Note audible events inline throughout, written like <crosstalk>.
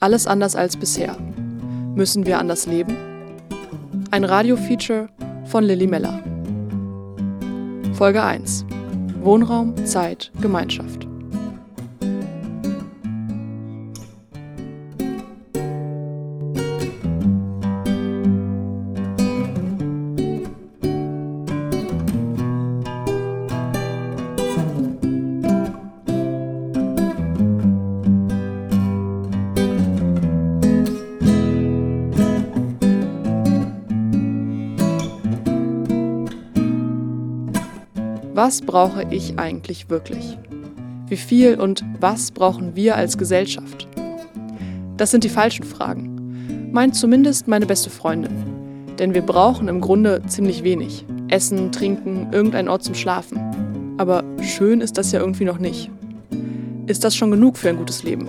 Alles anders als bisher. Müssen wir anders leben? Ein Radio-Feature von Lilly Meller. Folge 1. Wohnraum, Zeit, Gemeinschaft. Brauche ich eigentlich wirklich? Wie viel und was brauchen wir als Gesellschaft? Das sind die falschen Fragen. Meint zumindest meine beste Freundin. Denn wir brauchen im Grunde ziemlich wenig. Essen, trinken, irgendein Ort zum Schlafen. Aber schön ist das ja irgendwie noch nicht. Ist das schon genug für ein gutes Leben?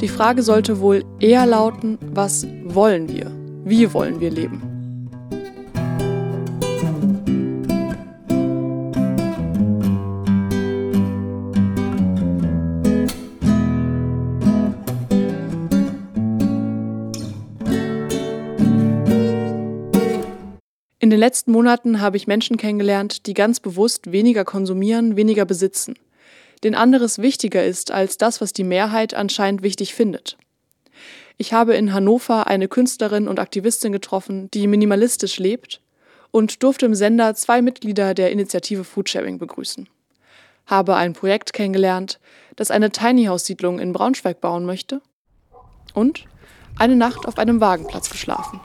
Die Frage sollte wohl eher lauten, was wollen wir? Wie wollen wir leben? Letzten Monaten habe ich Menschen kennengelernt, die ganz bewusst weniger konsumieren, weniger besitzen. Den anderes wichtiger ist als das, was die Mehrheit anscheinend wichtig findet. Ich habe in Hannover eine Künstlerin und Aktivistin getroffen, die minimalistisch lebt und durfte im Sender zwei Mitglieder der Initiative Foodsharing begrüßen. Habe ein Projekt kennengelernt, das eine Tiny House Siedlung in Braunschweig bauen möchte und eine Nacht auf einem Wagenplatz geschlafen.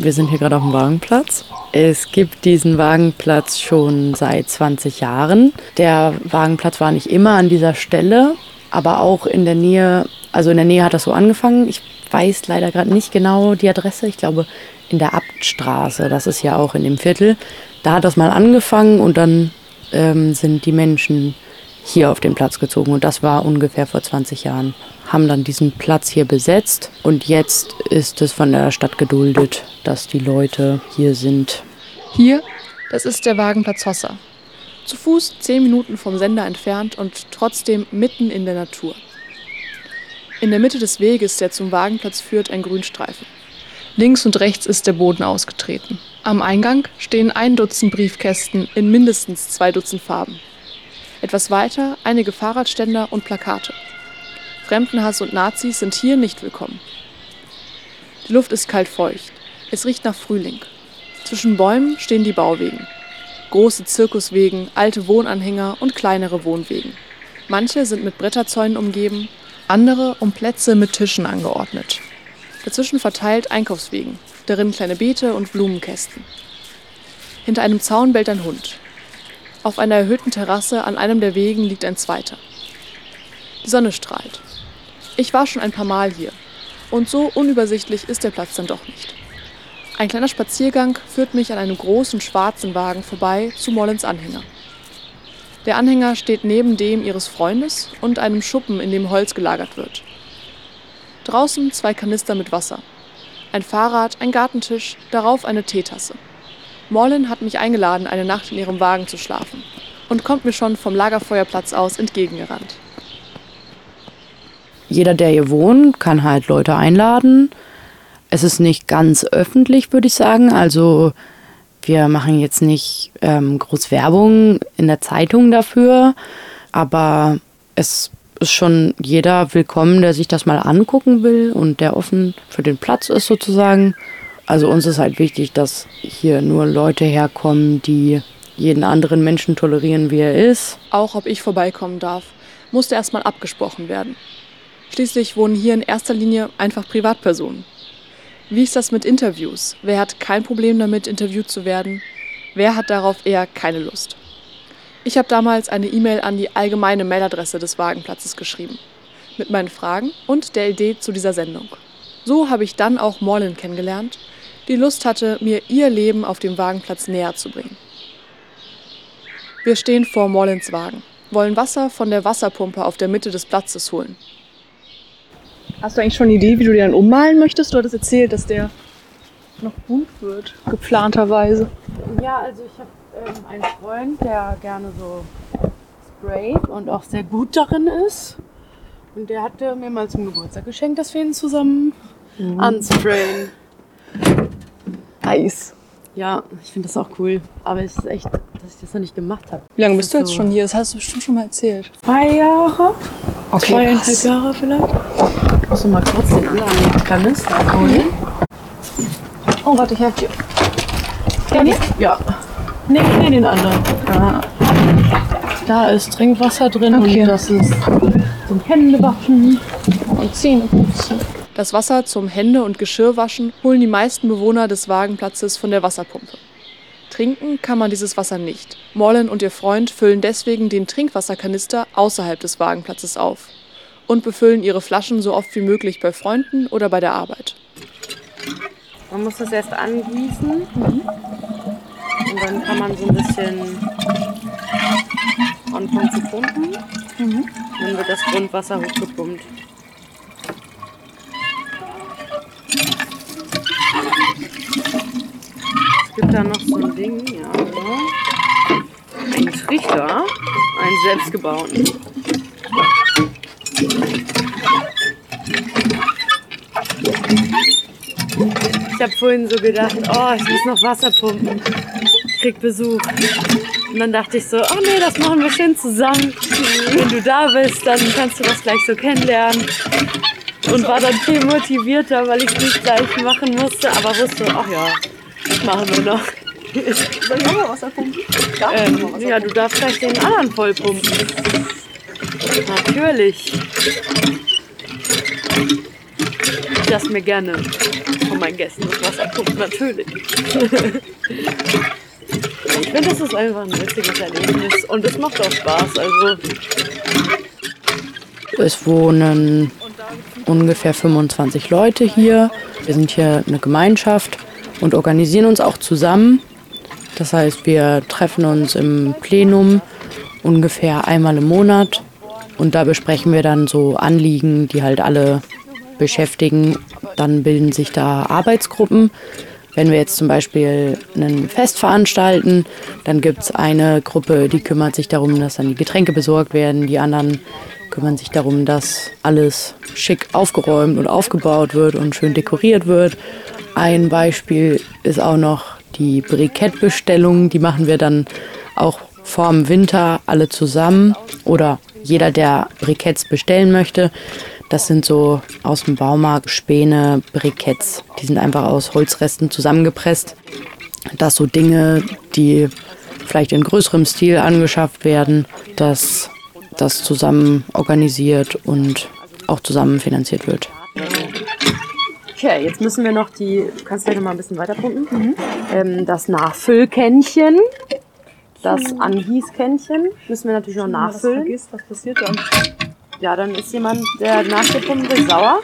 Wir sind hier gerade auf dem Wagenplatz. Es gibt diesen Wagenplatz schon seit 20 Jahren. Der Wagenplatz war nicht immer an dieser Stelle, aber auch in der Nähe, also in der Nähe hat das so angefangen. Ich weiß leider gerade nicht genau die Adresse. Ich glaube in der Abtstraße, das ist ja auch in dem Viertel. Da hat das mal angefangen und dann ähm, sind die Menschen hier auf den Platz gezogen. Und das war ungefähr vor 20 Jahren. Haben dann diesen Platz hier besetzt und jetzt ist es von der Stadt geduldet, dass die Leute hier sind. Hier, das ist der Wagenplatz Hossa. Zu Fuß zehn Minuten vom Sender entfernt und trotzdem mitten in der Natur. In der Mitte des Weges, der zum Wagenplatz führt, ein Grünstreifen. Links und rechts ist der Boden ausgetreten. Am Eingang stehen ein Dutzend Briefkästen in mindestens zwei Dutzend Farben. Etwas weiter einige Fahrradständer und Plakate. Fremdenhass und Nazis sind hier nicht willkommen. Die Luft ist kalt feucht. Es riecht nach Frühling. Zwischen Bäumen stehen die Bauwegen. Große Zirkuswegen, alte Wohnanhänger und kleinere Wohnwegen. Manche sind mit Bretterzäunen umgeben, andere um Plätze mit Tischen angeordnet. Dazwischen verteilt Einkaufswegen, darin kleine Beete und Blumenkästen. Hinter einem Zaun bellt ein Hund. Auf einer erhöhten Terrasse an einem der Wegen liegt ein zweiter. Die Sonne strahlt. Ich war schon ein paar Mal hier. Und so unübersichtlich ist der Platz dann doch nicht. Ein kleiner Spaziergang führt mich an einem großen schwarzen Wagen vorbei zu Mollens Anhänger. Der Anhänger steht neben dem ihres Freundes und einem Schuppen, in dem Holz gelagert wird. Draußen zwei Kanister mit Wasser. Ein Fahrrad, ein Gartentisch, darauf eine Teetasse. Morlin hat mich eingeladen, eine Nacht in ihrem Wagen zu schlafen und kommt mir schon vom Lagerfeuerplatz aus entgegengerannt. Jeder, der hier wohnt, kann halt Leute einladen. Es ist nicht ganz öffentlich, würde ich sagen. Also wir machen jetzt nicht ähm, groß Werbung in der Zeitung dafür, aber es ist schon jeder willkommen, der sich das mal angucken will und der offen für den Platz ist sozusagen. Also uns ist halt wichtig, dass hier nur Leute herkommen, die jeden anderen Menschen tolerieren, wie er ist. Auch ob ich vorbeikommen darf, musste erstmal abgesprochen werden. Schließlich wohnen hier in erster Linie einfach Privatpersonen. Wie ist das mit Interviews? Wer hat kein Problem damit, interviewt zu werden? Wer hat darauf eher keine Lust? Ich habe damals eine E-Mail an die allgemeine Mailadresse des Wagenplatzes geschrieben. Mit meinen Fragen und der Idee zu dieser Sendung. So habe ich dann auch Morlin kennengelernt die Lust hatte, mir ihr Leben auf dem Wagenplatz näher zu bringen. Wir stehen vor Mollins Wagen, wollen Wasser von der Wasserpumpe auf der Mitte des Platzes holen. Hast du eigentlich schon eine Idee, wie du den ummalen möchtest? Du hattest erzählt, dass der noch bunt wird, geplanterweise. Ja, also ich habe ähm, einen Freund, der gerne so sprayt und auch sehr gut darin ist. Und der hatte mir mal zum Geburtstag geschenkt, dass wir ihn zusammen mhm. ansprayen. Nice. Ja, ich finde das auch cool. Aber es ist echt, dass ich das noch nicht gemacht habe. Wie lange bist du jetzt so schon hier? Das hast du bestimmt schon mal erzählt. Zwei Jahre. Okay. Zweieinhalb Jahre vielleicht. Ich muss mal kurz den anderen Kanister holen. Oh, warte, ich helfe dir. Den? Ja. Nee, nee, den anderen. Ah. Da ist Trinkwasser drin okay. und das ist zum Händewaschen und Zähneputzen. Das Wasser zum Hände- und Geschirrwaschen holen die meisten Bewohner des Wagenplatzes von der Wasserpumpe. Trinken kann man dieses Wasser nicht. Morlen und ihr Freund füllen deswegen den Trinkwasserkanister außerhalb des Wagenplatzes auf und befüllen ihre Flaschen so oft wie möglich bei Freunden oder bei der Arbeit. Man muss das erst angießen mhm. und dann kann man so ein bisschen anfangen zu pumpen. Mhm. Dann wird das Grundwasser hochgepumpt. Gibt da noch so ein Ding, ja, so. Ein Trichter, einen selbstgebauten. Ich habe vorhin so gedacht, oh, ich muss noch Wasser pumpen. Ich krieg Besuch. Und dann dachte ich so, oh nee, das machen wir schön zusammen. Wenn du da bist, dann kannst du das gleich so kennenlernen. Und war dann viel motivierter, weil ich es nicht gleich machen musste, aber wusste, ach ja, das machen wir noch. Soll ich auch mal Wasser pumpen? Ähm, ja, du darfst gleich den anderen voll pumpen. Natürlich. Ich lasse mir gerne von meinen Gästen das Wasser pumpen, natürlich. ich finde, das ist einfach ein witziges Erlebnis und es macht auch Spaß. Also es wohnen ungefähr 25 Leute hier. Wir sind hier eine Gemeinschaft und organisieren uns auch zusammen. Das heißt, wir treffen uns im Plenum ungefähr einmal im Monat und da besprechen wir dann so Anliegen, die halt alle beschäftigen. Dann bilden sich da Arbeitsgruppen. Wenn wir jetzt zum Beispiel ein Fest veranstalten, dann gibt es eine Gruppe, die kümmert sich darum, dass dann die Getränke besorgt werden. Die anderen kümmern sich darum, dass alles schick aufgeräumt und aufgebaut wird und schön dekoriert wird. Ein Beispiel ist auch noch die Brikettbestellung. Die machen wir dann auch vor dem Winter alle zusammen oder jeder, der Briketts bestellen möchte. Das sind so aus dem Baumarkt Späne, Briketts. Die sind einfach aus Holzresten zusammengepresst. Das so Dinge, die vielleicht in größerem Stil angeschafft werden, dass das zusammen organisiert und auch zusammen finanziert wird. Okay, jetzt müssen wir noch die, du kannst vielleicht noch mal ein bisschen weiter pumpen, mhm. ähm, das Nachfüllkännchen, das Angießkännchen müssen wir natürlich noch nachfüllen. Vergisst, was passiert dann? Ja, dann ist jemand, der nachgepumpt ist, sauer,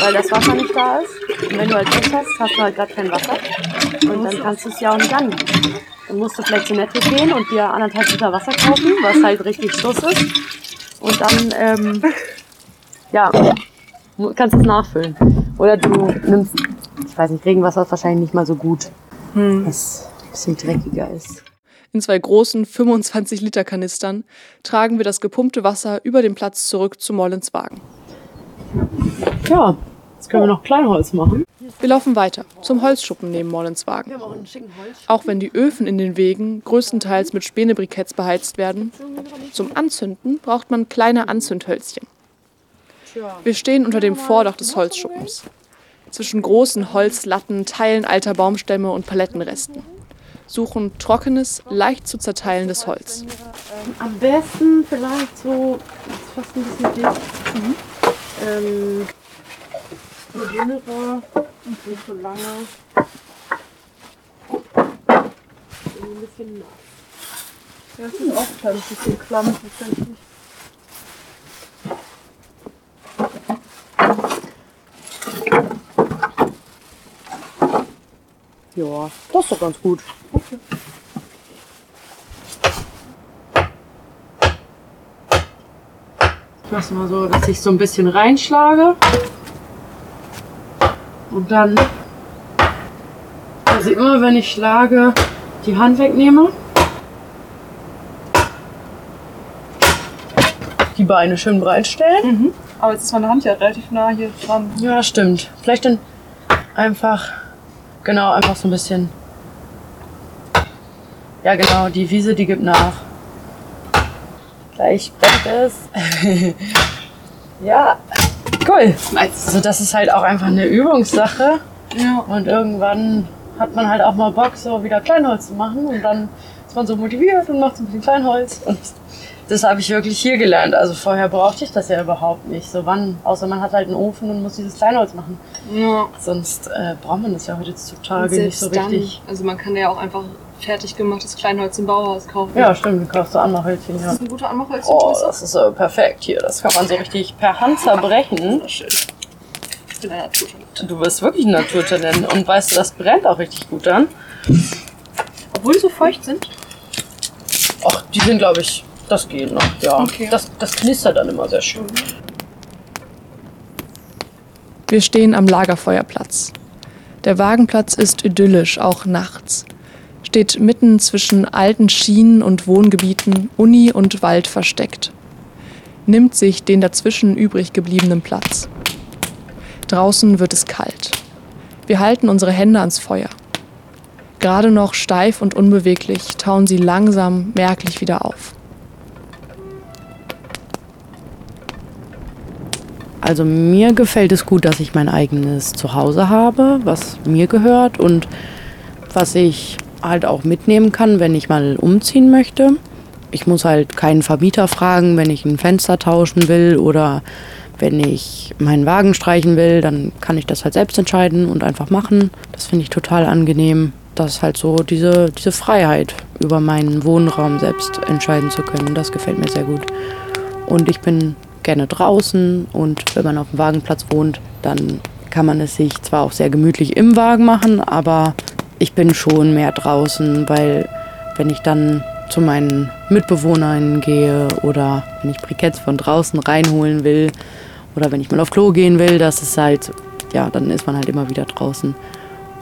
weil das Wasser nicht da ist. Und wenn du halt Pech hast, hast du halt gerade kein Wasser. Und dann kannst du es ja auch nicht angehen. Dann musst du vielleicht zu Netto gehen und dir anderthalb Liter Wasser kaufen, was halt richtig Schluss ist. Und dann, ähm, <laughs> ja, kannst du es nachfüllen. Oder du nimmst, ich weiß nicht, Regenwasser ist wahrscheinlich nicht mal so gut, hm. was ein bisschen dreckiger ist. In zwei großen 25-Liter-Kanistern tragen wir das gepumpte Wasser über den Platz zurück zu Mollens Wagen. Ja, jetzt können wir noch Kleinholz machen. Wir laufen weiter zum Holzschuppen neben Mollens Wagen. Auch wenn die Öfen in den Wegen größtenteils mit Spänebriketts beheizt werden, zum Anzünden braucht man kleine Anzündhölzchen. Wir stehen unter dem Vordach des Holzschuppens. Zwischen großen Holzlatten, Teilen alter Baumstämme und Palettenresten suchen trockenes, leicht zu zerteilendes Holz. Am besten vielleicht so, das ist fast ein bisschen dick, mhm. ähm, so dünnere und nicht so lange. Ein bisschen nass. Ja, das ist auch ein bisschen klamm tatsächlich. Ja, das ist doch ganz gut. Okay. Ich mache mal so, dass ich so ein bisschen reinschlage. Und dann, also immer wenn ich schlage, die Hand wegnehme. Die Beine schön breit stellen. Mhm. Aber jetzt ist meine Hand ja relativ nah hier dran. Ja, stimmt. Vielleicht dann einfach genau, einfach so ein bisschen. Ja, genau, die Wiese, die gibt nach. Gleich brennt es. ja, cool. Also das ist halt auch einfach eine Übungssache. Ja. Und irgendwann hat man halt auch mal Bock, so wieder Kleinholz zu machen. Und dann ist man so motiviert und macht so ein bisschen Kleinholz. Und das habe ich wirklich hier gelernt. Also vorher brauchte ich das ja überhaupt nicht. So wann, außer man hat halt einen Ofen und muss dieses Kleinholz machen. Ja. Sonst äh, braucht man das ja heutzutage Und nicht so richtig. Dann, also man kann ja auch einfach fertig gemachtes Kleinholz im Bauhaus kaufen. Ja, stimmt, du kaufst so Anmachhölzchen, ja. Das ist ein guter Anmachhölzchen. Oh, das ist so perfekt hier. Das kann man so richtig per Hand zerbrechen. <laughs> schön. Ich bin ein Naturtalent. Du bist wirklich ein Naturtalent und weißt du, das brennt auch richtig gut dann. Obwohl die so feucht sind. Ach, die sind, glaube ich, das geht noch, ja. Okay. Das, das knistert dann immer sehr schön. Wir stehen am Lagerfeuerplatz. Der Wagenplatz ist idyllisch, auch nachts. Steht mitten zwischen alten Schienen und Wohngebieten, Uni und Wald versteckt. Nimmt sich den dazwischen übrig gebliebenen Platz. Draußen wird es kalt. Wir halten unsere Hände ans Feuer. Gerade noch steif und unbeweglich tauen sie langsam merklich wieder auf. Also mir gefällt es gut, dass ich mein eigenes Zuhause habe, was mir gehört und was ich halt auch mitnehmen kann, wenn ich mal umziehen möchte. Ich muss halt keinen Vermieter fragen, wenn ich ein Fenster tauschen will oder wenn ich meinen Wagen streichen will, dann kann ich das halt selbst entscheiden und einfach machen. Das finde ich total angenehm. Das ist halt so diese, diese Freiheit, über meinen Wohnraum selbst entscheiden zu können. Das gefällt mir sehr gut. Und ich bin gerne draußen und wenn man auf dem Wagenplatz wohnt, dann kann man es sich zwar auch sehr gemütlich im Wagen machen, aber ich bin schon mehr draußen, weil wenn ich dann zu meinen Mitbewohnern gehe oder wenn ich Briketts von draußen reinholen will oder wenn ich mal auf Klo gehen will, das ist halt, ja, dann ist man halt immer wieder draußen.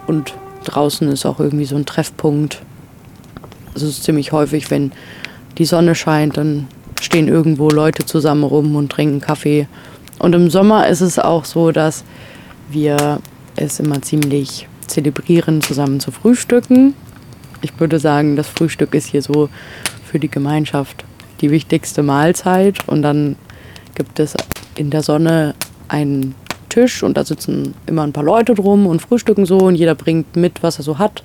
Und draußen ist auch irgendwie so ein Treffpunkt. Es ist ziemlich häufig, wenn die Sonne scheint, dann stehen irgendwo Leute zusammen rum und trinken Kaffee. Und im Sommer ist es auch so, dass wir es immer ziemlich zelebrieren, zusammen zu frühstücken. Ich würde sagen, das Frühstück ist hier so für die Gemeinschaft die wichtigste Mahlzeit. Und dann gibt es in der Sonne einen Tisch und da sitzen immer ein paar Leute drum und frühstücken so und jeder bringt mit, was er so hat.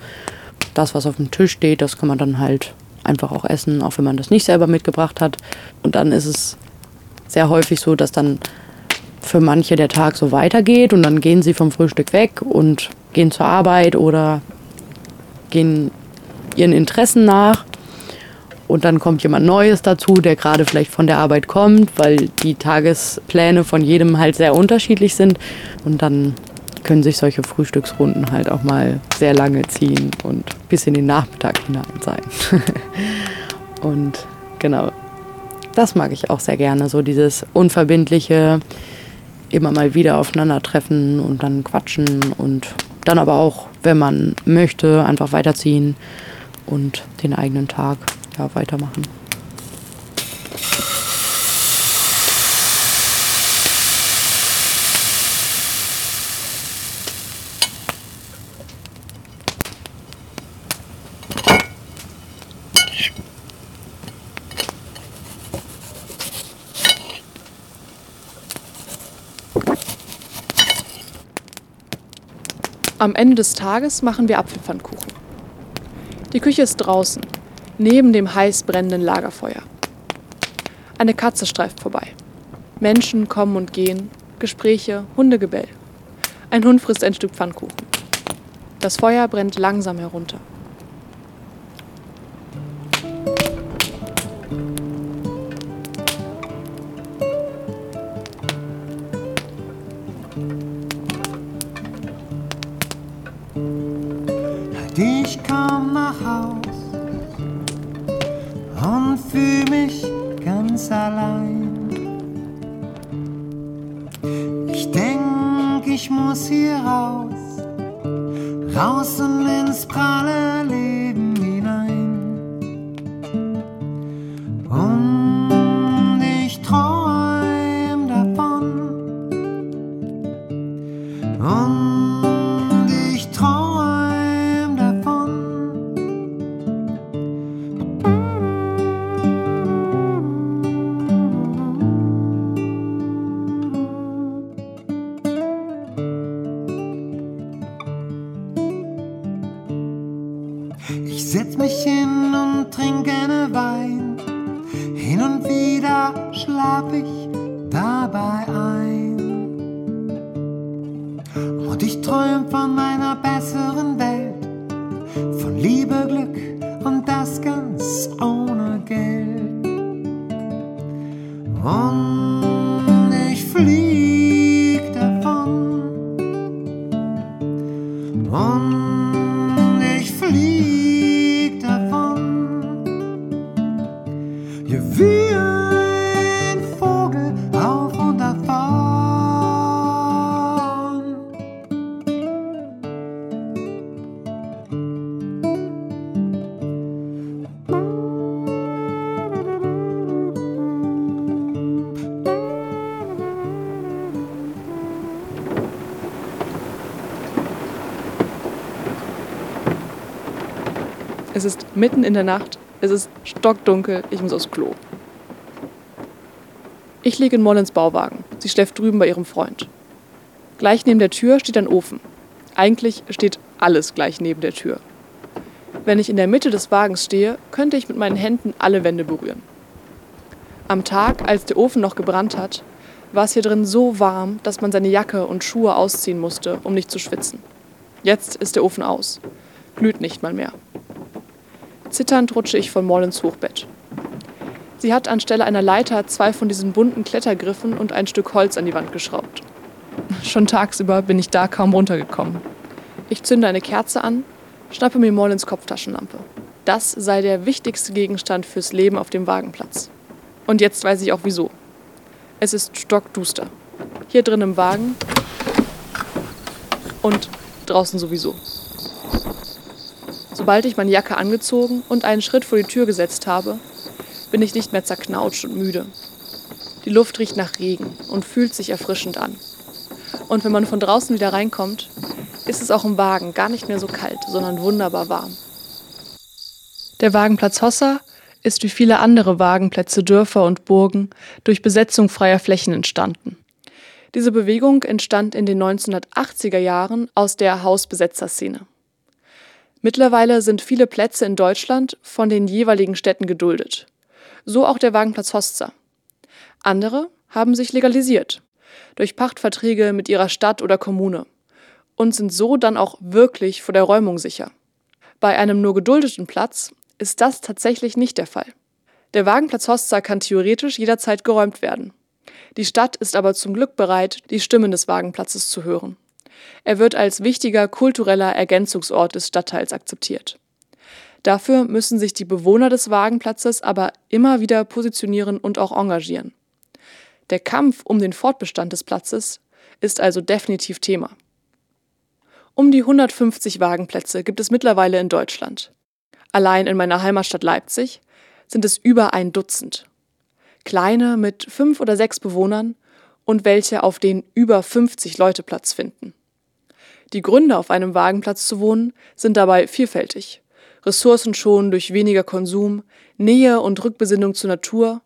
Das, was auf dem Tisch steht, das kann man dann halt einfach auch essen, auch wenn man das nicht selber mitgebracht hat. Und dann ist es sehr häufig so, dass dann für manche der Tag so weitergeht und dann gehen sie vom Frühstück weg und gehen zur Arbeit oder gehen ihren Interessen nach. Und dann kommt jemand Neues dazu, der gerade vielleicht von der Arbeit kommt, weil die Tagespläne von jedem halt sehr unterschiedlich sind. Und dann können sich solche Frühstücksrunden halt auch mal sehr lange ziehen und bis in den Nachmittag hinein sein. <laughs> und genau, das mag ich auch sehr gerne, so dieses unverbindliche, immer mal wieder aufeinandertreffen und dann quatschen und dann aber auch, wenn man möchte, einfach weiterziehen und den eigenen Tag ja, weitermachen. Am Ende des Tages machen wir Apfelpfannkuchen. Die Küche ist draußen, neben dem heiß brennenden Lagerfeuer. Eine Katze streift vorbei. Menschen kommen und gehen, Gespräche, Hundegebell. Ein Hund frisst ein Stück Pfannkuchen. Das Feuer brennt langsam herunter. Mitten in der Nacht, es ist stockdunkel, ich muss aufs Klo. Ich liege in Mollens Bauwagen. Sie schläft drüben bei ihrem Freund. Gleich neben der Tür steht ein Ofen. Eigentlich steht alles gleich neben der Tür. Wenn ich in der Mitte des Wagens stehe, könnte ich mit meinen Händen alle Wände berühren. Am Tag, als der Ofen noch gebrannt hat, war es hier drin so warm, dass man seine Jacke und Schuhe ausziehen musste, um nicht zu schwitzen. Jetzt ist der Ofen aus, glüht nicht mal mehr. Zitternd rutsche ich von Mollens Hochbett. Sie hat anstelle einer Leiter zwei von diesen bunten Klettergriffen und ein Stück Holz an die Wand geschraubt. <laughs> Schon tagsüber bin ich da kaum runtergekommen. Ich zünde eine Kerze an, schnappe mir Mollens Kopftaschenlampe. Das sei der wichtigste Gegenstand fürs Leben auf dem Wagenplatz. Und jetzt weiß ich auch wieso. Es ist stockduster. Hier drin im Wagen und draußen sowieso. Sobald ich meine Jacke angezogen und einen Schritt vor die Tür gesetzt habe, bin ich nicht mehr zerknautscht und müde. Die Luft riecht nach Regen und fühlt sich erfrischend an. Und wenn man von draußen wieder reinkommt, ist es auch im Wagen gar nicht mehr so kalt, sondern wunderbar warm. Der Wagenplatz Hossa ist wie viele andere Wagenplätze, Dörfer und Burgen durch Besetzung freier Flächen entstanden. Diese Bewegung entstand in den 1980er Jahren aus der Hausbesetzerszene. Mittlerweile sind viele Plätze in Deutschland von den jeweiligen Städten geduldet. So auch der Wagenplatz Hostza. Andere haben sich legalisiert durch Pachtverträge mit ihrer Stadt oder Kommune und sind so dann auch wirklich vor der Räumung sicher. Bei einem nur geduldeten Platz ist das tatsächlich nicht der Fall. Der Wagenplatz Hostza kann theoretisch jederzeit geräumt werden. Die Stadt ist aber zum Glück bereit, die Stimmen des Wagenplatzes zu hören. Er wird als wichtiger kultureller Ergänzungsort des Stadtteils akzeptiert. Dafür müssen sich die Bewohner des Wagenplatzes aber immer wieder positionieren und auch engagieren. Der Kampf um den Fortbestand des Platzes ist also definitiv Thema. Um die 150 Wagenplätze gibt es mittlerweile in Deutschland. Allein in meiner Heimatstadt Leipzig sind es über ein Dutzend. Kleine mit fünf oder sechs Bewohnern und welche, auf denen über 50 Leute Platz finden. Die Gründe, auf einem Wagenplatz zu wohnen, sind dabei vielfältig. Ressourcen schonen durch weniger Konsum, Nähe und Rückbesinnung zur Natur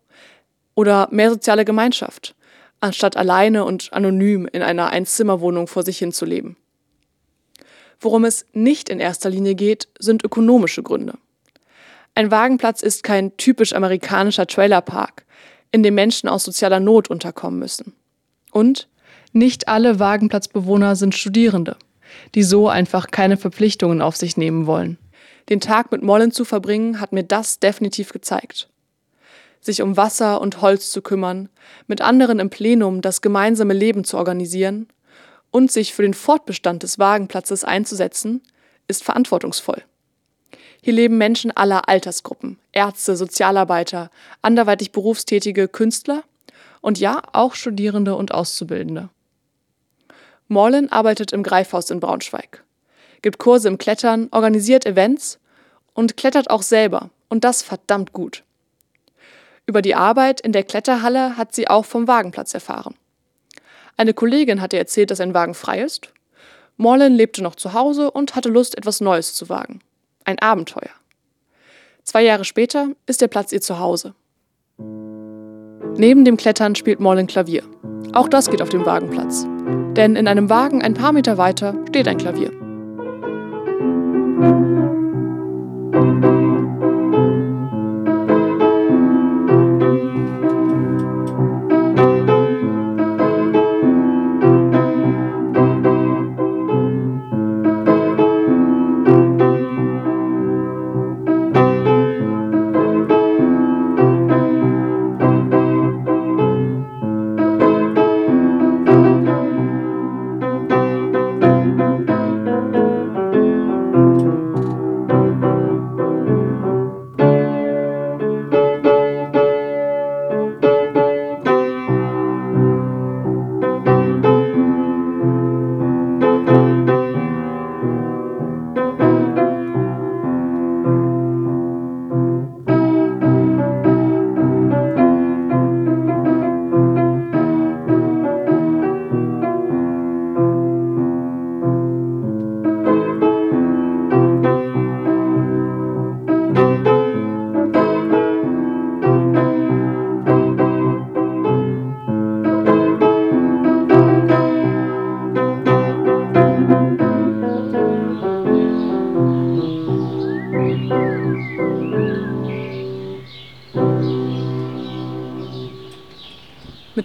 oder mehr soziale Gemeinschaft, anstatt alleine und anonym in einer Einzimmerwohnung vor sich hin zu leben. Worum es nicht in erster Linie geht, sind ökonomische Gründe. Ein Wagenplatz ist kein typisch amerikanischer Trailerpark, in dem Menschen aus sozialer Not unterkommen müssen. Und nicht alle Wagenplatzbewohner sind Studierende, die so einfach keine Verpflichtungen auf sich nehmen wollen. Den Tag mit Mollen zu verbringen, hat mir das definitiv gezeigt. Sich um Wasser und Holz zu kümmern, mit anderen im Plenum das gemeinsame Leben zu organisieren und sich für den Fortbestand des Wagenplatzes einzusetzen, ist verantwortungsvoll. Hier leben Menschen aller Altersgruppen, Ärzte, Sozialarbeiter, anderweitig berufstätige Künstler und ja, auch Studierende und Auszubildende. Morlin arbeitet im Greifhaus in Braunschweig, gibt Kurse im Klettern, organisiert Events und klettert auch selber und das verdammt gut. Über die Arbeit in der Kletterhalle hat sie auch vom Wagenplatz erfahren. Eine Kollegin hatte erzählt, dass ein Wagen frei ist. Morlin lebte noch zu Hause und hatte Lust, etwas Neues zu wagen. Ein Abenteuer. Zwei Jahre später ist der Platz ihr Zuhause. Neben dem Klettern spielt Morlin Klavier. Auch das geht auf dem Wagenplatz. Denn in einem Wagen ein paar Meter weiter steht ein Klavier.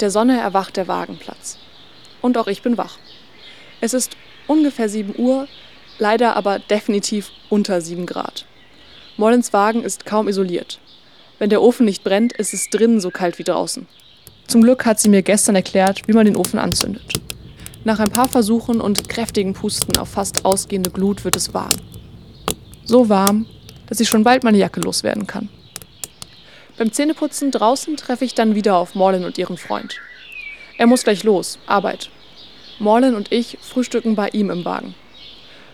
Der Sonne erwacht der Wagenplatz. Und auch ich bin wach. Es ist ungefähr 7 Uhr, leider aber definitiv unter 7 Grad. Mollens Wagen ist kaum isoliert. Wenn der Ofen nicht brennt, ist es drinnen so kalt wie draußen. Zum Glück hat sie mir gestern erklärt, wie man den Ofen anzündet. Nach ein paar Versuchen und kräftigen Pusten auf fast ausgehende Glut wird es warm. So warm, dass ich schon bald meine Jacke loswerden kann. Beim Zähneputzen draußen treffe ich dann wieder auf Morlin und ihren Freund. Er muss gleich los, Arbeit. Morlin und ich frühstücken bei ihm im Wagen.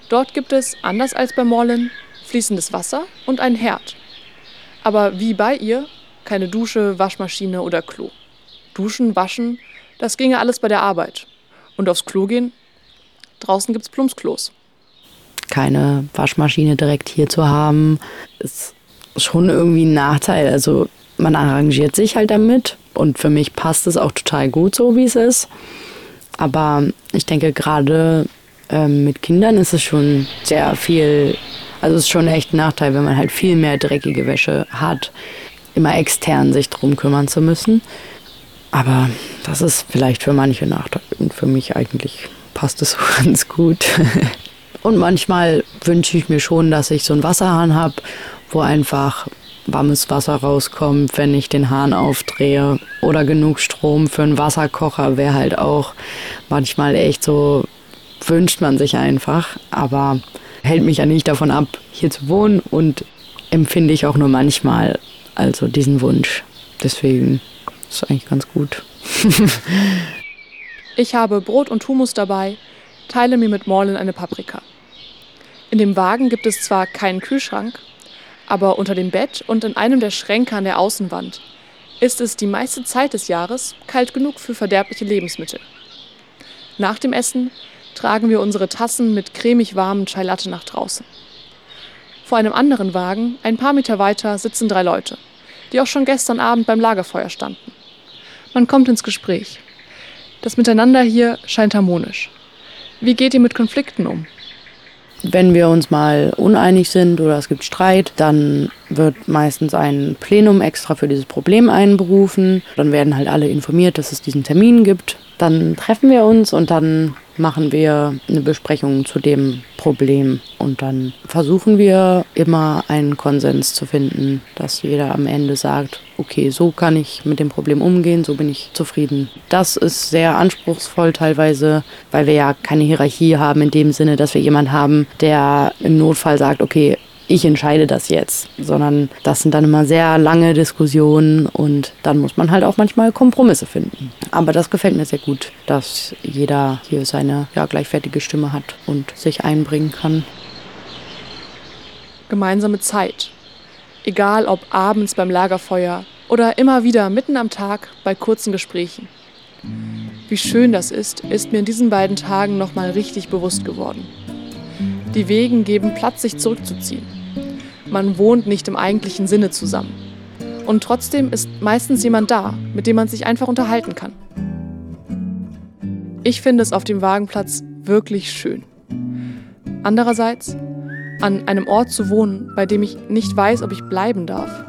Dort gibt es, anders als bei Morlin, fließendes Wasser und einen Herd. Aber wie bei ihr, keine Dusche, Waschmaschine oder Klo. Duschen, waschen, das ginge alles bei der Arbeit. Und aufs Klo gehen? Draußen gibt's Plumpsklos. Keine Waschmaschine direkt hier zu haben, ist schon irgendwie ein Nachteil. Also man arrangiert sich halt damit und für mich passt es auch total gut so, wie es ist. Aber ich denke, gerade ähm, mit Kindern ist es schon sehr viel, also es ist schon echt ein Nachteil, wenn man halt viel mehr dreckige Wäsche hat, immer extern sich drum kümmern zu müssen. Aber das ist vielleicht für manche Nachteil und für mich eigentlich passt es <laughs> so ganz gut. Und manchmal wünsche ich mir schon, dass ich so einen Wasserhahn habe, wo einfach warmes Wasser rauskommt, wenn ich den Hahn aufdrehe. Oder genug Strom für einen Wasserkocher wäre halt auch manchmal echt so, wünscht man sich einfach. Aber hält mich ja nicht davon ab, hier zu wohnen und empfinde ich auch nur manchmal also diesen Wunsch. Deswegen ist es eigentlich ganz gut. <laughs> ich habe Brot und Humus dabei, teile mir mit Morlin eine Paprika. In dem Wagen gibt es zwar keinen Kühlschrank, aber unter dem Bett und in einem der Schränke an der Außenwand ist es die meiste Zeit des Jahres kalt genug für verderbliche Lebensmittel. Nach dem Essen tragen wir unsere Tassen mit cremig warmen Chai Latte nach draußen. Vor einem anderen Wagen, ein paar Meter weiter, sitzen drei Leute, die auch schon gestern Abend beim Lagerfeuer standen. Man kommt ins Gespräch. Das Miteinander hier scheint harmonisch. Wie geht ihr mit Konflikten um? Wenn wir uns mal uneinig sind oder es gibt Streit, dann wird meistens ein Plenum extra für dieses Problem einberufen. Dann werden halt alle informiert, dass es diesen Termin gibt. Dann treffen wir uns und dann machen wir eine Besprechung zu dem Problem. Und dann versuchen wir immer einen Konsens zu finden, dass jeder am Ende sagt, okay, so kann ich mit dem Problem umgehen, so bin ich zufrieden. Das ist sehr anspruchsvoll teilweise, weil wir ja keine Hierarchie haben in dem Sinne, dass wir jemanden haben, der im Notfall sagt, okay, ich entscheide das jetzt, sondern das sind dann immer sehr lange Diskussionen und dann muss man halt auch manchmal Kompromisse finden. Aber das gefällt mir sehr gut, dass jeder hier seine ja, gleichwertige Stimme hat und sich einbringen kann. Gemeinsame Zeit. Egal ob abends beim Lagerfeuer oder immer wieder mitten am Tag bei kurzen Gesprächen. Wie schön das ist, ist mir in diesen beiden Tagen nochmal richtig bewusst geworden. Die Wegen geben Platz, sich zurückzuziehen. Man wohnt nicht im eigentlichen Sinne zusammen. Und trotzdem ist meistens jemand da, mit dem man sich einfach unterhalten kann. Ich finde es auf dem Wagenplatz wirklich schön. Andererseits, an einem Ort zu wohnen, bei dem ich nicht weiß, ob ich bleiben darf,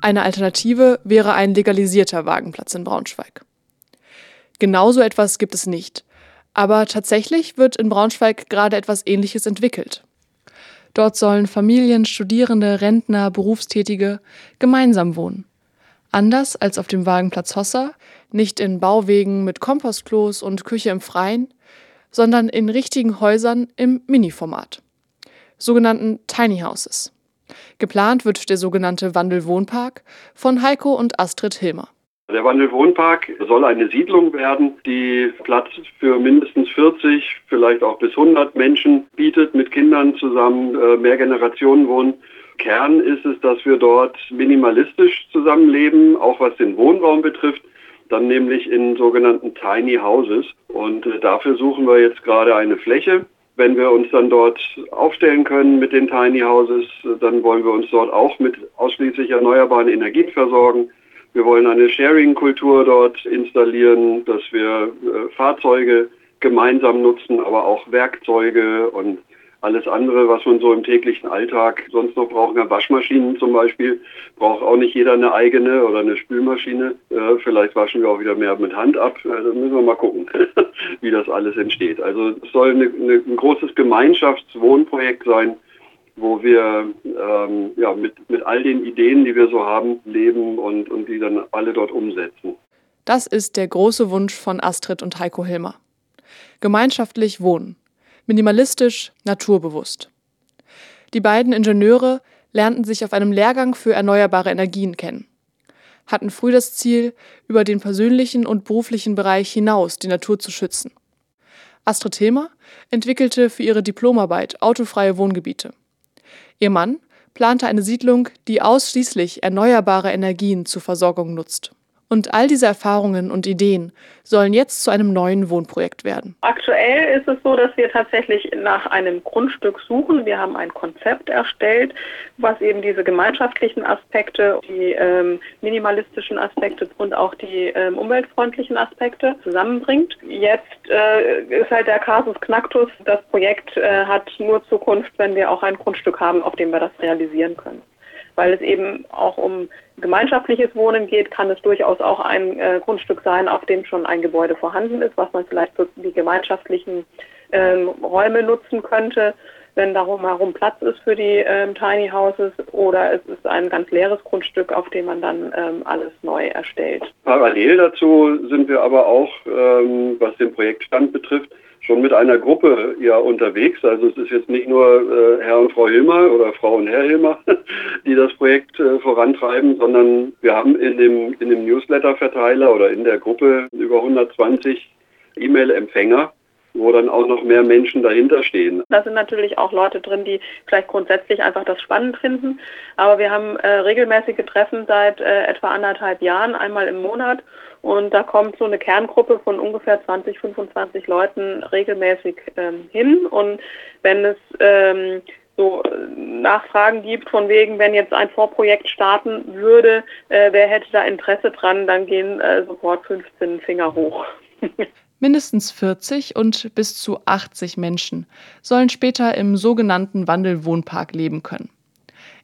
Eine Alternative wäre ein legalisierter Wagenplatz in Braunschweig. Genauso etwas gibt es nicht. Aber tatsächlich wird in Braunschweig gerade etwas Ähnliches entwickelt. Dort sollen Familien, Studierende, Rentner, Berufstätige gemeinsam wohnen. Anders als auf dem Wagenplatz Hossa, nicht in Bauwegen mit Kompostklos und Küche im Freien, sondern in richtigen Häusern im Mini-Format, sogenannten Tiny Houses. Geplant wird der sogenannte Wandelwohnpark von Heiko und Astrid Hilmer. Der Wandelwohnpark soll eine Siedlung werden, die Platz für mindestens 40, vielleicht auch bis 100 Menschen bietet, mit Kindern zusammen, äh, mehr Generationen wohnen. Kern ist es, dass wir dort minimalistisch zusammenleben, auch was den Wohnraum betrifft, dann nämlich in sogenannten Tiny Houses. Und äh, dafür suchen wir jetzt gerade eine Fläche. Wenn wir uns dann dort aufstellen können mit den Tiny Houses, dann wollen wir uns dort auch mit ausschließlich erneuerbaren Energien versorgen. Wir wollen eine Sharing-Kultur dort installieren, dass wir äh, Fahrzeuge gemeinsam nutzen, aber auch Werkzeuge und alles andere, was man so im täglichen Alltag sonst noch brauchen kann, Waschmaschinen zum Beispiel, braucht auch nicht jeder eine eigene oder eine Spülmaschine. Äh, vielleicht waschen wir auch wieder mehr mit Hand ab. Da müssen wir mal gucken, <laughs> wie das alles entsteht. Also es soll eine, eine, ein großes Gemeinschaftswohnprojekt sein, wo wir ähm, ja, mit, mit all den Ideen, die wir so haben, leben und, und die dann alle dort umsetzen. Das ist der große Wunsch von Astrid und Heiko Hilmer. Gemeinschaftlich wohnen minimalistisch, naturbewusst. Die beiden Ingenieure lernten sich auf einem Lehrgang für erneuerbare Energien kennen, hatten früh das Ziel, über den persönlichen und beruflichen Bereich hinaus die Natur zu schützen. Astrid Hilmer entwickelte für ihre Diplomarbeit autofreie Wohngebiete. Ihr Mann plante eine Siedlung, die ausschließlich erneuerbare Energien zur Versorgung nutzt. Und all diese Erfahrungen und Ideen sollen jetzt zu einem neuen Wohnprojekt werden. Aktuell ist es so, dass wir tatsächlich nach einem Grundstück suchen. Wir haben ein Konzept erstellt, was eben diese gemeinschaftlichen Aspekte, die ähm, minimalistischen Aspekte und auch die ähm, umweltfreundlichen Aspekte zusammenbringt. Jetzt äh, ist halt der Kasus Knacktus. Das Projekt äh, hat nur Zukunft, wenn wir auch ein Grundstück haben, auf dem wir das realisieren können weil es eben auch um gemeinschaftliches Wohnen geht, kann es durchaus auch ein äh, Grundstück sein, auf dem schon ein Gebäude vorhanden ist, was man vielleicht für die gemeinschaftlichen ähm, Räume nutzen könnte, wenn darum herum Platz ist für die ähm, Tiny Houses, oder es ist ein ganz leeres Grundstück, auf dem man dann ähm, alles neu erstellt. Parallel dazu sind wir aber auch, ähm, was den Projektstand betrifft, schon mit einer Gruppe ja unterwegs. Also es ist jetzt nicht nur äh, Herr und Frau Hilmer oder Frau und Herr Hilmer, <laughs> die das Projekt äh, vorantreiben, sondern wir haben in dem, in dem Newsletter-Verteiler oder in der Gruppe über 120 E-Mail-Empfänger, wo dann auch noch mehr Menschen dahinter stehen. Da sind natürlich auch Leute drin, die vielleicht grundsätzlich einfach das spannend finden. Aber wir haben äh, regelmäßige Treffen seit äh, etwa anderthalb Jahren, einmal im Monat. Und da kommt so eine Kerngruppe von ungefähr 20, 25 Leuten regelmäßig ähm, hin. Und wenn es ähm, so Nachfragen gibt, von wegen, wenn jetzt ein Vorprojekt starten würde, äh, wer hätte da Interesse dran, dann gehen äh, sofort 15 Finger hoch. <laughs> Mindestens 40 und bis zu 80 Menschen sollen später im sogenannten Wandelwohnpark leben können.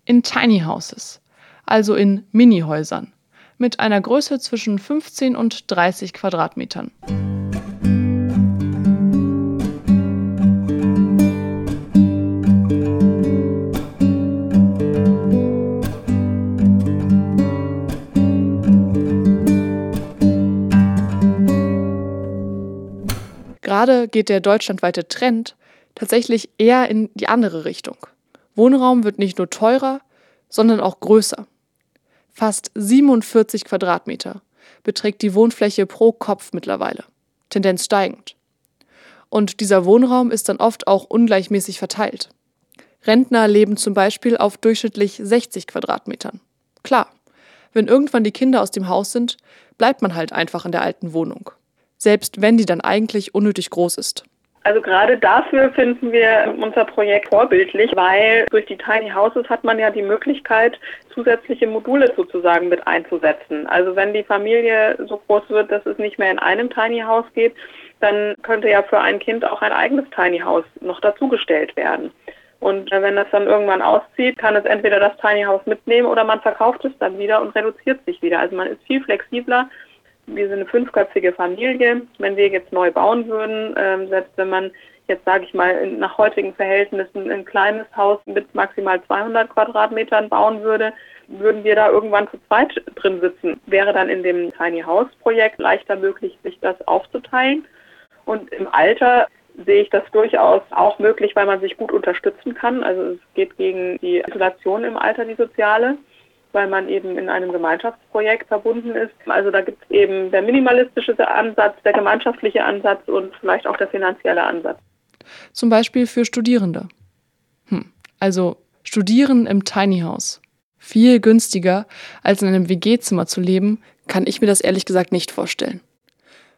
In Tiny Houses, also in Minihäusern, mit einer Größe zwischen 15 und 30 Quadratmetern. Gerade geht der deutschlandweite Trend tatsächlich eher in die andere Richtung. Wohnraum wird nicht nur teurer, sondern auch größer. Fast 47 Quadratmeter beträgt die Wohnfläche pro Kopf mittlerweile, Tendenz steigend. Und dieser Wohnraum ist dann oft auch ungleichmäßig verteilt. Rentner leben zum Beispiel auf durchschnittlich 60 Quadratmetern. Klar, wenn irgendwann die Kinder aus dem Haus sind, bleibt man halt einfach in der alten Wohnung. Selbst wenn die dann eigentlich unnötig groß ist. Also gerade dafür finden wir unser Projekt vorbildlich, weil durch die Tiny Houses hat man ja die Möglichkeit, zusätzliche Module sozusagen mit einzusetzen. Also wenn die Familie so groß wird, dass es nicht mehr in einem Tiny House geht, dann könnte ja für ein Kind auch ein eigenes Tiny House noch dazugestellt werden. Und wenn das dann irgendwann auszieht, kann es entweder das Tiny House mitnehmen oder man verkauft es dann wieder und reduziert sich wieder. Also man ist viel flexibler. Wir sind eine fünfköpfige Familie. Wenn wir jetzt neu bauen würden, ähm, selbst wenn man jetzt sage ich mal nach heutigen Verhältnissen ein kleines Haus mit maximal 200 Quadratmetern bauen würde, würden wir da irgendwann zu zweit drin sitzen. Wäre dann in dem Tiny House Projekt leichter möglich, sich das aufzuteilen. Und im Alter sehe ich das durchaus auch möglich, weil man sich gut unterstützen kann. Also es geht gegen die Isolation im Alter, die soziale, weil man eben in einem Gemeinschaftsprojekt verbunden ist. Also da gibt es eben der minimalistische Ansatz, der gemeinschaftliche Ansatz und vielleicht auch der finanzielle Ansatz. Zum Beispiel für Studierende. Hm. Also Studieren im Tiny House. Viel günstiger als in einem WG-Zimmer zu leben, kann ich mir das ehrlich gesagt nicht vorstellen.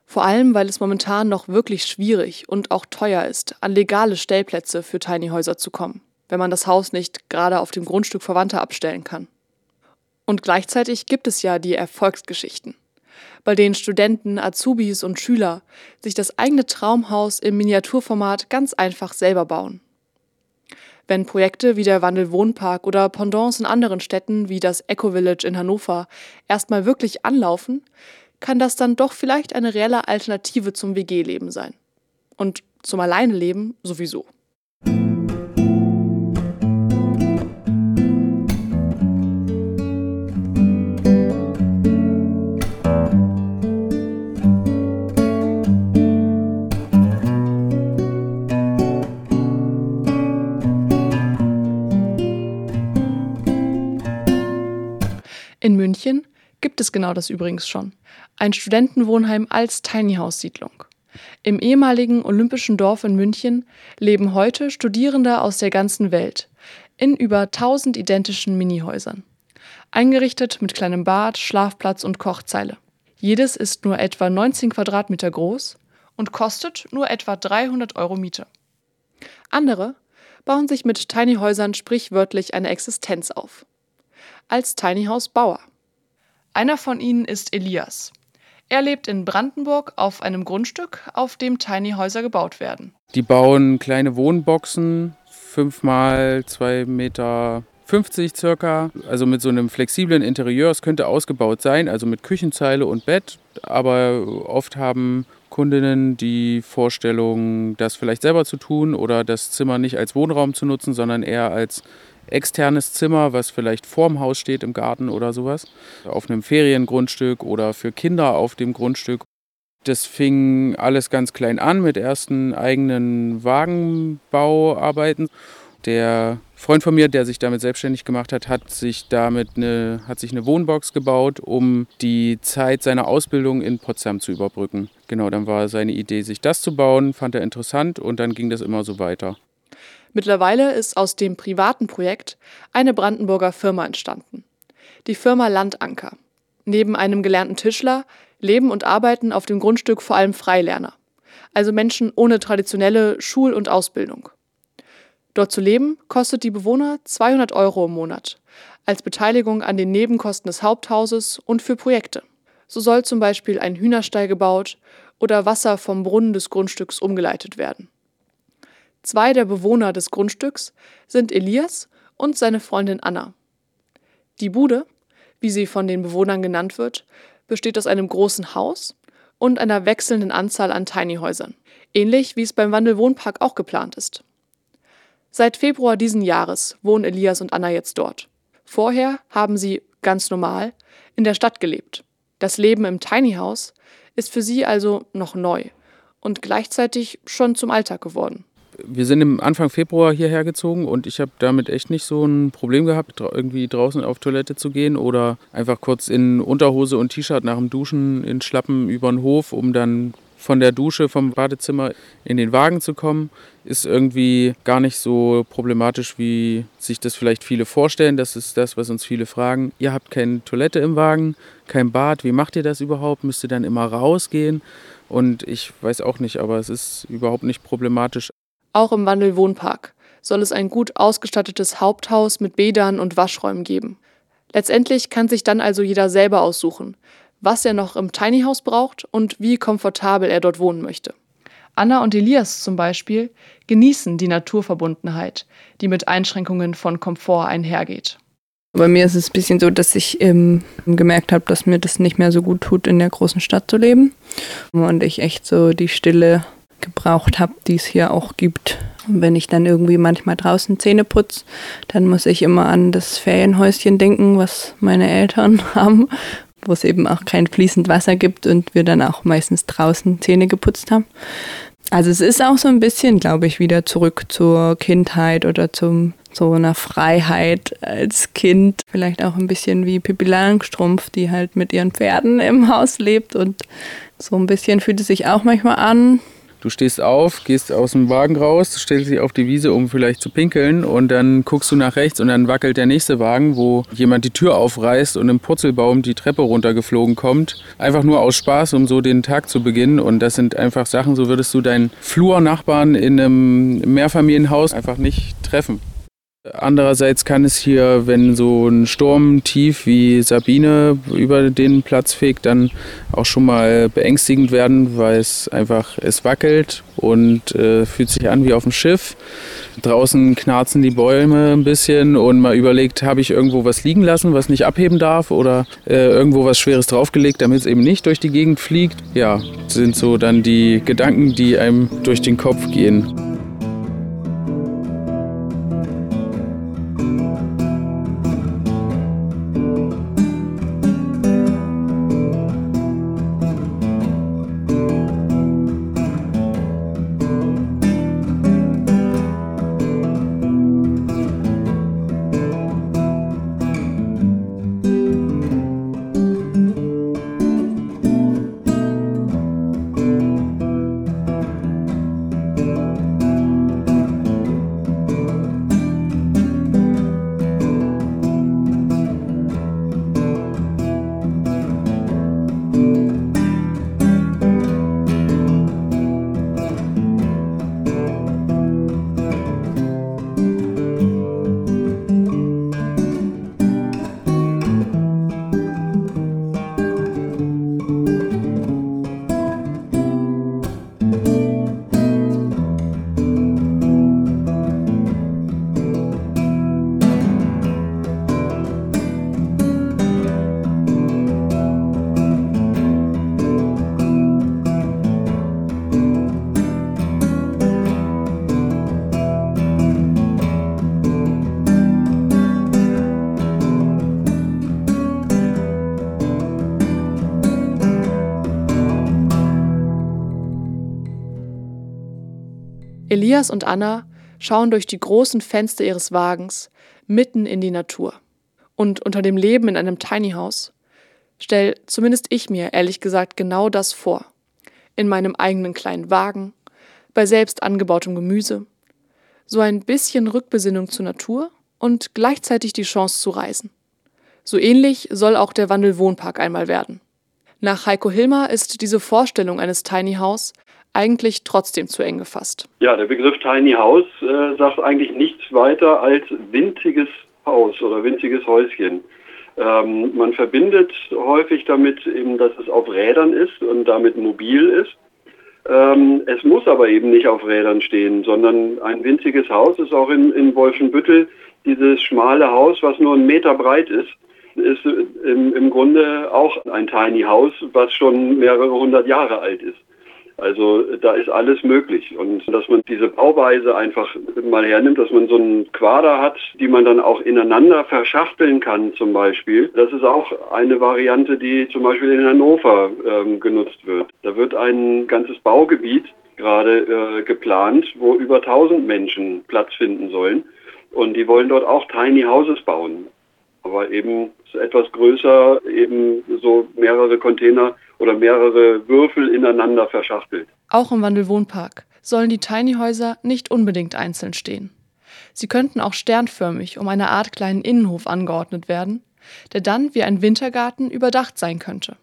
Vor allem, weil es momentan noch wirklich schwierig und auch teuer ist, an legale Stellplätze für Tiny Häuser zu kommen, wenn man das Haus nicht gerade auf dem Grundstück Verwandter abstellen kann. Und gleichzeitig gibt es ja die Erfolgsgeschichten, bei denen Studenten, Azubis und Schüler sich das eigene Traumhaus im Miniaturformat ganz einfach selber bauen. Wenn Projekte wie der Wandelwohnpark oder Pendants in anderen Städten wie das Eco Village in Hannover erstmal wirklich anlaufen, kann das dann doch vielleicht eine reelle Alternative zum WG-Leben sein. Und zum Alleineleben sowieso. München gibt es genau das übrigens schon. Ein Studentenwohnheim als Tiny House Siedlung. Im ehemaligen Olympischen Dorf in München leben heute Studierende aus der ganzen Welt in über 1000 identischen Minihäusern. Eingerichtet mit kleinem Bad, Schlafplatz und Kochzeile. Jedes ist nur etwa 19 Quadratmeter groß und kostet nur etwa 300 Euro Miete. Andere bauen sich mit Tiny Häusern sprichwörtlich eine Existenz auf. Als Tiny House Bauer. Einer von ihnen ist Elias. Er lebt in Brandenburg auf einem Grundstück, auf dem Tiny Häuser gebaut werden. Die bauen kleine Wohnboxen, fünf mal zwei Meter 50 circa, also mit so einem flexiblen Interieur. Es könnte ausgebaut sein, also mit Küchenzeile und Bett, aber oft haben Kundinnen die Vorstellung, das vielleicht selber zu tun oder das Zimmer nicht als Wohnraum zu nutzen, sondern eher als externes Zimmer, was vielleicht vorm Haus steht im Garten oder sowas, auf einem Feriengrundstück oder für Kinder auf dem Grundstück. Das fing alles ganz klein an mit ersten eigenen Wagenbauarbeiten. Der Freund von mir, der sich damit selbstständig gemacht hat, hat sich damit eine, hat sich eine Wohnbox gebaut, um die Zeit seiner Ausbildung in Potsdam zu überbrücken. Genau, dann war seine Idee, sich das zu bauen, fand er interessant und dann ging das immer so weiter. Mittlerweile ist aus dem privaten Projekt eine Brandenburger Firma entstanden. Die Firma Landanker. Neben einem gelernten Tischler leben und arbeiten auf dem Grundstück vor allem Freilerner, also Menschen ohne traditionelle Schul- und Ausbildung. Dort zu leben kostet die Bewohner 200 Euro im Monat, als Beteiligung an den Nebenkosten des Haupthauses und für Projekte. So soll zum Beispiel ein Hühnerstall gebaut oder Wasser vom Brunnen des Grundstücks umgeleitet werden. Zwei der Bewohner des Grundstücks sind Elias und seine Freundin Anna. Die Bude, wie sie von den Bewohnern genannt wird, besteht aus einem großen Haus und einer wechselnden Anzahl an Tiny-Häusern, ähnlich wie es beim Wandelwohnpark auch geplant ist. Seit Februar diesen Jahres wohnen Elias und Anna jetzt dort. Vorher haben sie, ganz normal, in der Stadt gelebt. Das Leben im Tiny House ist für sie also noch neu und gleichzeitig schon zum Alltag geworden wir sind im Anfang Februar hierher gezogen und ich habe damit echt nicht so ein Problem gehabt, irgendwie draußen auf Toilette zu gehen oder einfach kurz in Unterhose und T-Shirt nach dem Duschen in Schlappen über den Hof, um dann von der Dusche vom Badezimmer in den Wagen zu kommen, ist irgendwie gar nicht so problematisch, wie sich das vielleicht viele vorstellen. Das ist das, was uns viele fragen. Ihr habt keine Toilette im Wagen, kein Bad. Wie macht ihr das überhaupt? Müsst ihr dann immer rausgehen? Und ich weiß auch nicht, aber es ist überhaupt nicht problematisch. Auch im Wandelwohnpark soll es ein gut ausgestattetes Haupthaus mit Bädern und Waschräumen geben. Letztendlich kann sich dann also jeder selber aussuchen, was er noch im Tiny House braucht und wie komfortabel er dort wohnen möchte. Anna und Elias zum Beispiel genießen die Naturverbundenheit, die mit Einschränkungen von Komfort einhergeht. Bei mir ist es ein bisschen so, dass ich ähm, gemerkt habe, dass mir das nicht mehr so gut tut, in der großen Stadt zu leben. Und ich echt so die Stille gebraucht habe, die es hier auch gibt. Und wenn ich dann irgendwie manchmal draußen Zähne putze, dann muss ich immer an das Ferienhäuschen denken, was meine Eltern <laughs> haben, wo es eben auch kein fließend Wasser gibt und wir dann auch meistens draußen Zähne geputzt haben. Also es ist auch so ein bisschen, glaube ich, wieder zurück zur Kindheit oder zum so einer Freiheit als Kind. Vielleicht auch ein bisschen wie Pippi Langstrumpf, die halt mit ihren Pferden im Haus lebt und so ein bisschen fühlt es sich auch manchmal an. Du stehst auf, gehst aus dem Wagen raus, stellst dich auf die Wiese, um vielleicht zu pinkeln und dann guckst du nach rechts und dann wackelt der nächste Wagen, wo jemand die Tür aufreißt und im Purzelbaum die Treppe runtergeflogen kommt. Einfach nur aus Spaß, um so den Tag zu beginnen und das sind einfach Sachen, so würdest du deinen Flurnachbarn in einem Mehrfamilienhaus einfach nicht treffen. Andererseits kann es hier, wenn so ein Sturm tief wie Sabine über den Platz fegt, dann auch schon mal beängstigend werden, weil es einfach, es wackelt und äh, fühlt sich an wie auf dem Schiff. Draußen knarzen die Bäume ein bisschen und man überlegt, habe ich irgendwo was liegen lassen, was nicht abheben darf oder äh, irgendwo was Schweres draufgelegt, damit es eben nicht durch die Gegend fliegt. Ja, sind so dann die Gedanken, die einem durch den Kopf gehen. Elias und Anna schauen durch die großen Fenster ihres Wagens mitten in die Natur. Und unter dem Leben in einem Tiny House stell zumindest ich mir ehrlich gesagt genau das vor. In meinem eigenen kleinen Wagen, bei selbst angebautem Gemüse. So ein bisschen Rückbesinnung zur Natur und gleichzeitig die Chance zu reisen. So ähnlich soll auch der Wandelwohnpark einmal werden. Nach Heiko Hilmer ist diese Vorstellung eines Tiny House eigentlich trotzdem zu eng gefasst. Ja, der Begriff Tiny House äh, sagt eigentlich nichts weiter als winziges Haus oder winziges Häuschen. Ähm, man verbindet häufig damit eben, dass es auf Rädern ist und damit mobil ist. Ähm, es muss aber eben nicht auf Rädern stehen, sondern ein winziges Haus ist auch in, in Wolfenbüttel dieses schmale Haus, was nur einen Meter breit ist, ist im, im Grunde auch ein Tiny House, was schon mehrere hundert Jahre alt ist. Also da ist alles möglich. Und dass man diese Bauweise einfach mal hernimmt, dass man so einen Quader hat, die man dann auch ineinander verschachteln kann zum Beispiel. Das ist auch eine Variante, die zum Beispiel in Hannover ähm, genutzt wird. Da wird ein ganzes Baugebiet gerade äh, geplant, wo über 1000 Menschen Platz finden sollen. Und die wollen dort auch Tiny Houses bauen. Aber eben etwas größer, eben so mehrere Container oder mehrere Würfel ineinander verschachtelt. Auch im Wandelwohnpark sollen die Tiny-Häuser nicht unbedingt einzeln stehen. Sie könnten auch sternförmig um eine Art kleinen Innenhof angeordnet werden, der dann wie ein Wintergarten überdacht sein könnte.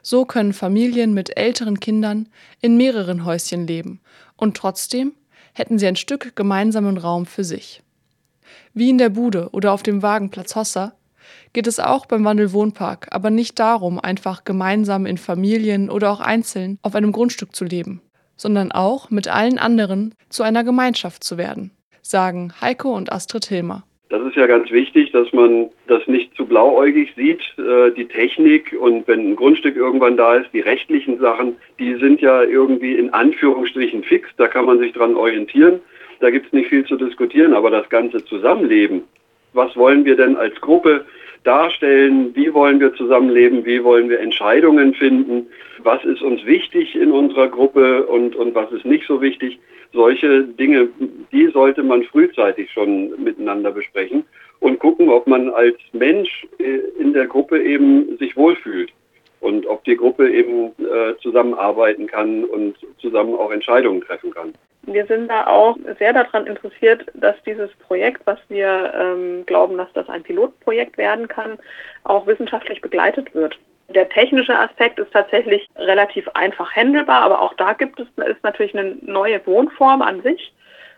So können Familien mit älteren Kindern in mehreren Häuschen leben und trotzdem hätten sie ein Stück gemeinsamen Raum für sich. Wie in der Bude oder auf dem Wagenplatz Hossa geht es auch beim Wandelwohnpark aber nicht darum, einfach gemeinsam in Familien oder auch einzeln auf einem Grundstück zu leben, sondern auch mit allen anderen zu einer Gemeinschaft zu werden, sagen Heiko und Astrid Hilmer. Das ist ja ganz wichtig, dass man das nicht zu blauäugig sieht, äh, die Technik und wenn ein Grundstück irgendwann da ist, die rechtlichen Sachen, die sind ja irgendwie in Anführungsstrichen fix, da kann man sich dran orientieren, da gibt es nicht viel zu diskutieren, aber das ganze Zusammenleben, was wollen wir denn als Gruppe darstellen, wie wollen wir zusammenleben, wie wollen wir Entscheidungen finden, was ist uns wichtig in unserer Gruppe und, und was ist nicht so wichtig. Solche Dinge, die sollte man frühzeitig schon miteinander besprechen und gucken, ob man als Mensch äh, in der Gruppe eben sich wohlfühlt und ob die Gruppe eben äh, zusammenarbeiten kann und zusammen auch Entscheidungen treffen kann. Wir sind da auch sehr daran interessiert, dass dieses Projekt, was wir ähm, glauben, dass das ein Pilotprojekt werden kann, auch wissenschaftlich begleitet wird. Der technische Aspekt ist tatsächlich relativ einfach handelbar, aber auch da gibt es ist natürlich eine neue Wohnform an sich.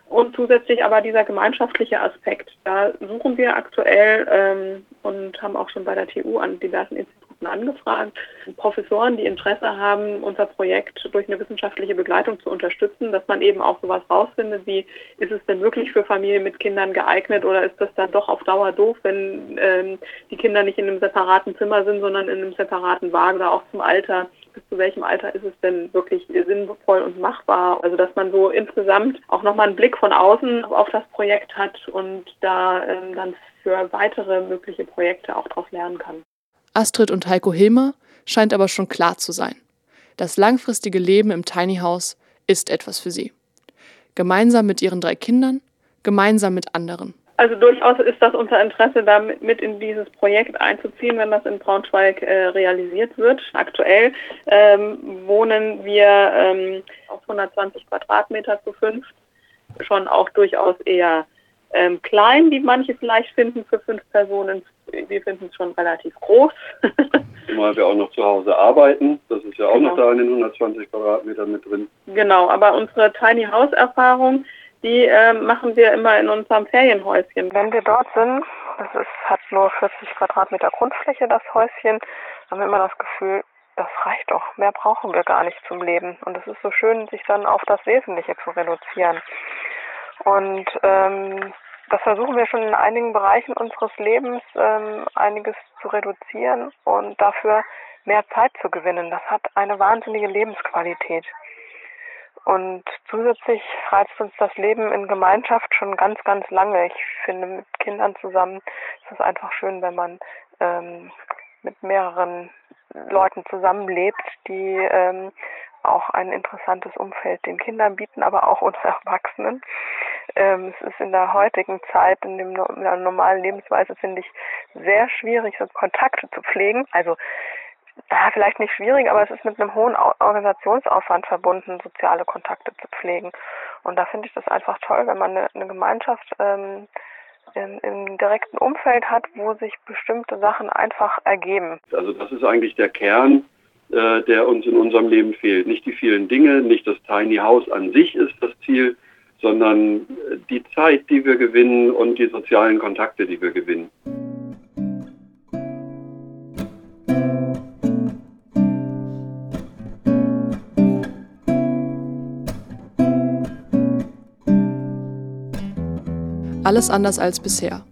Und zusätzlich aber dieser gemeinschaftliche Aspekt. Da suchen wir aktuell ähm, und haben auch schon bei der TU an diversen Institutionen angefragt, Professoren, die Interesse haben, unser Projekt durch eine wissenschaftliche Begleitung zu unterstützen, dass man eben auch sowas rausfindet, wie ist es denn wirklich für Familien mit Kindern geeignet oder ist das dann doch auf Dauer doof, wenn ähm, die Kinder nicht in einem separaten Zimmer sind, sondern in einem separaten Wagen oder auch zum Alter bis zu welchem Alter ist es denn wirklich sinnvoll und machbar? Also dass man so insgesamt auch nochmal einen Blick von außen auf das Projekt hat und da ähm, dann für weitere mögliche Projekte auch daraus lernen kann. Astrid und Heiko Hilmer scheint aber schon klar zu sein. Das langfristige Leben im Tiny House ist etwas für sie. Gemeinsam mit ihren drei Kindern, gemeinsam mit anderen. Also durchaus ist das unser Interesse, da mit in dieses Projekt einzuziehen, wenn das in Braunschweig äh, realisiert wird. Aktuell ähm, wohnen wir ähm, auf 120 Quadratmeter zu fünf, schon auch durchaus eher ähm, klein, wie manche vielleicht finden für fünf Personen wir finden es schon relativ groß. <laughs> Zumal wir auch noch zu Hause arbeiten. Das ist ja auch genau. noch da in den 120 Quadratmetern mit drin. Genau, aber unsere Tiny House Erfahrung, die äh, machen wir immer in unserem Ferienhäuschen. Wenn wir dort sind, das ist, hat nur 40 Quadratmeter Grundfläche, das Häuschen, haben wir immer das Gefühl, das reicht doch. Mehr brauchen wir gar nicht zum Leben. Und es ist so schön, sich dann auf das Wesentliche zu reduzieren. Und ähm, das versuchen wir schon in einigen Bereichen unseres Lebens ähm, einiges zu reduzieren und dafür mehr Zeit zu gewinnen. Das hat eine wahnsinnige Lebensqualität. Und zusätzlich reizt uns das Leben in Gemeinschaft schon ganz, ganz lange. Ich finde, mit Kindern zusammen ist es einfach schön, wenn man ähm, mit mehreren Leuten zusammenlebt, die ähm, auch ein interessantes Umfeld den Kindern bieten, aber auch uns Erwachsenen. Ähm, es ist in der heutigen Zeit, in, dem, in der normalen Lebensweise, finde ich, sehr schwierig, so Kontakte zu pflegen. Also ja, vielleicht nicht schwierig, aber es ist mit einem hohen Organisationsaufwand verbunden, soziale Kontakte zu pflegen. Und da finde ich das einfach toll, wenn man eine, eine Gemeinschaft ähm, im, im direkten Umfeld hat, wo sich bestimmte Sachen einfach ergeben. Also das ist eigentlich der Kern äh, der uns in unserem Leben fehlt. Nicht die vielen Dinge, nicht das Tiny House an sich ist das Ziel, sondern die Zeit, die wir gewinnen und die sozialen Kontakte, die wir gewinnen. Alles anders als bisher.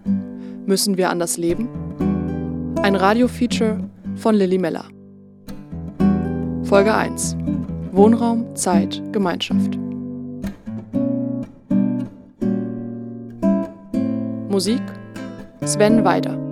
Müssen wir anders leben? Ein Radiofeature von Lilly Meller. Folge 1. Wohnraum, Zeit, Gemeinschaft. Musik Sven Weider.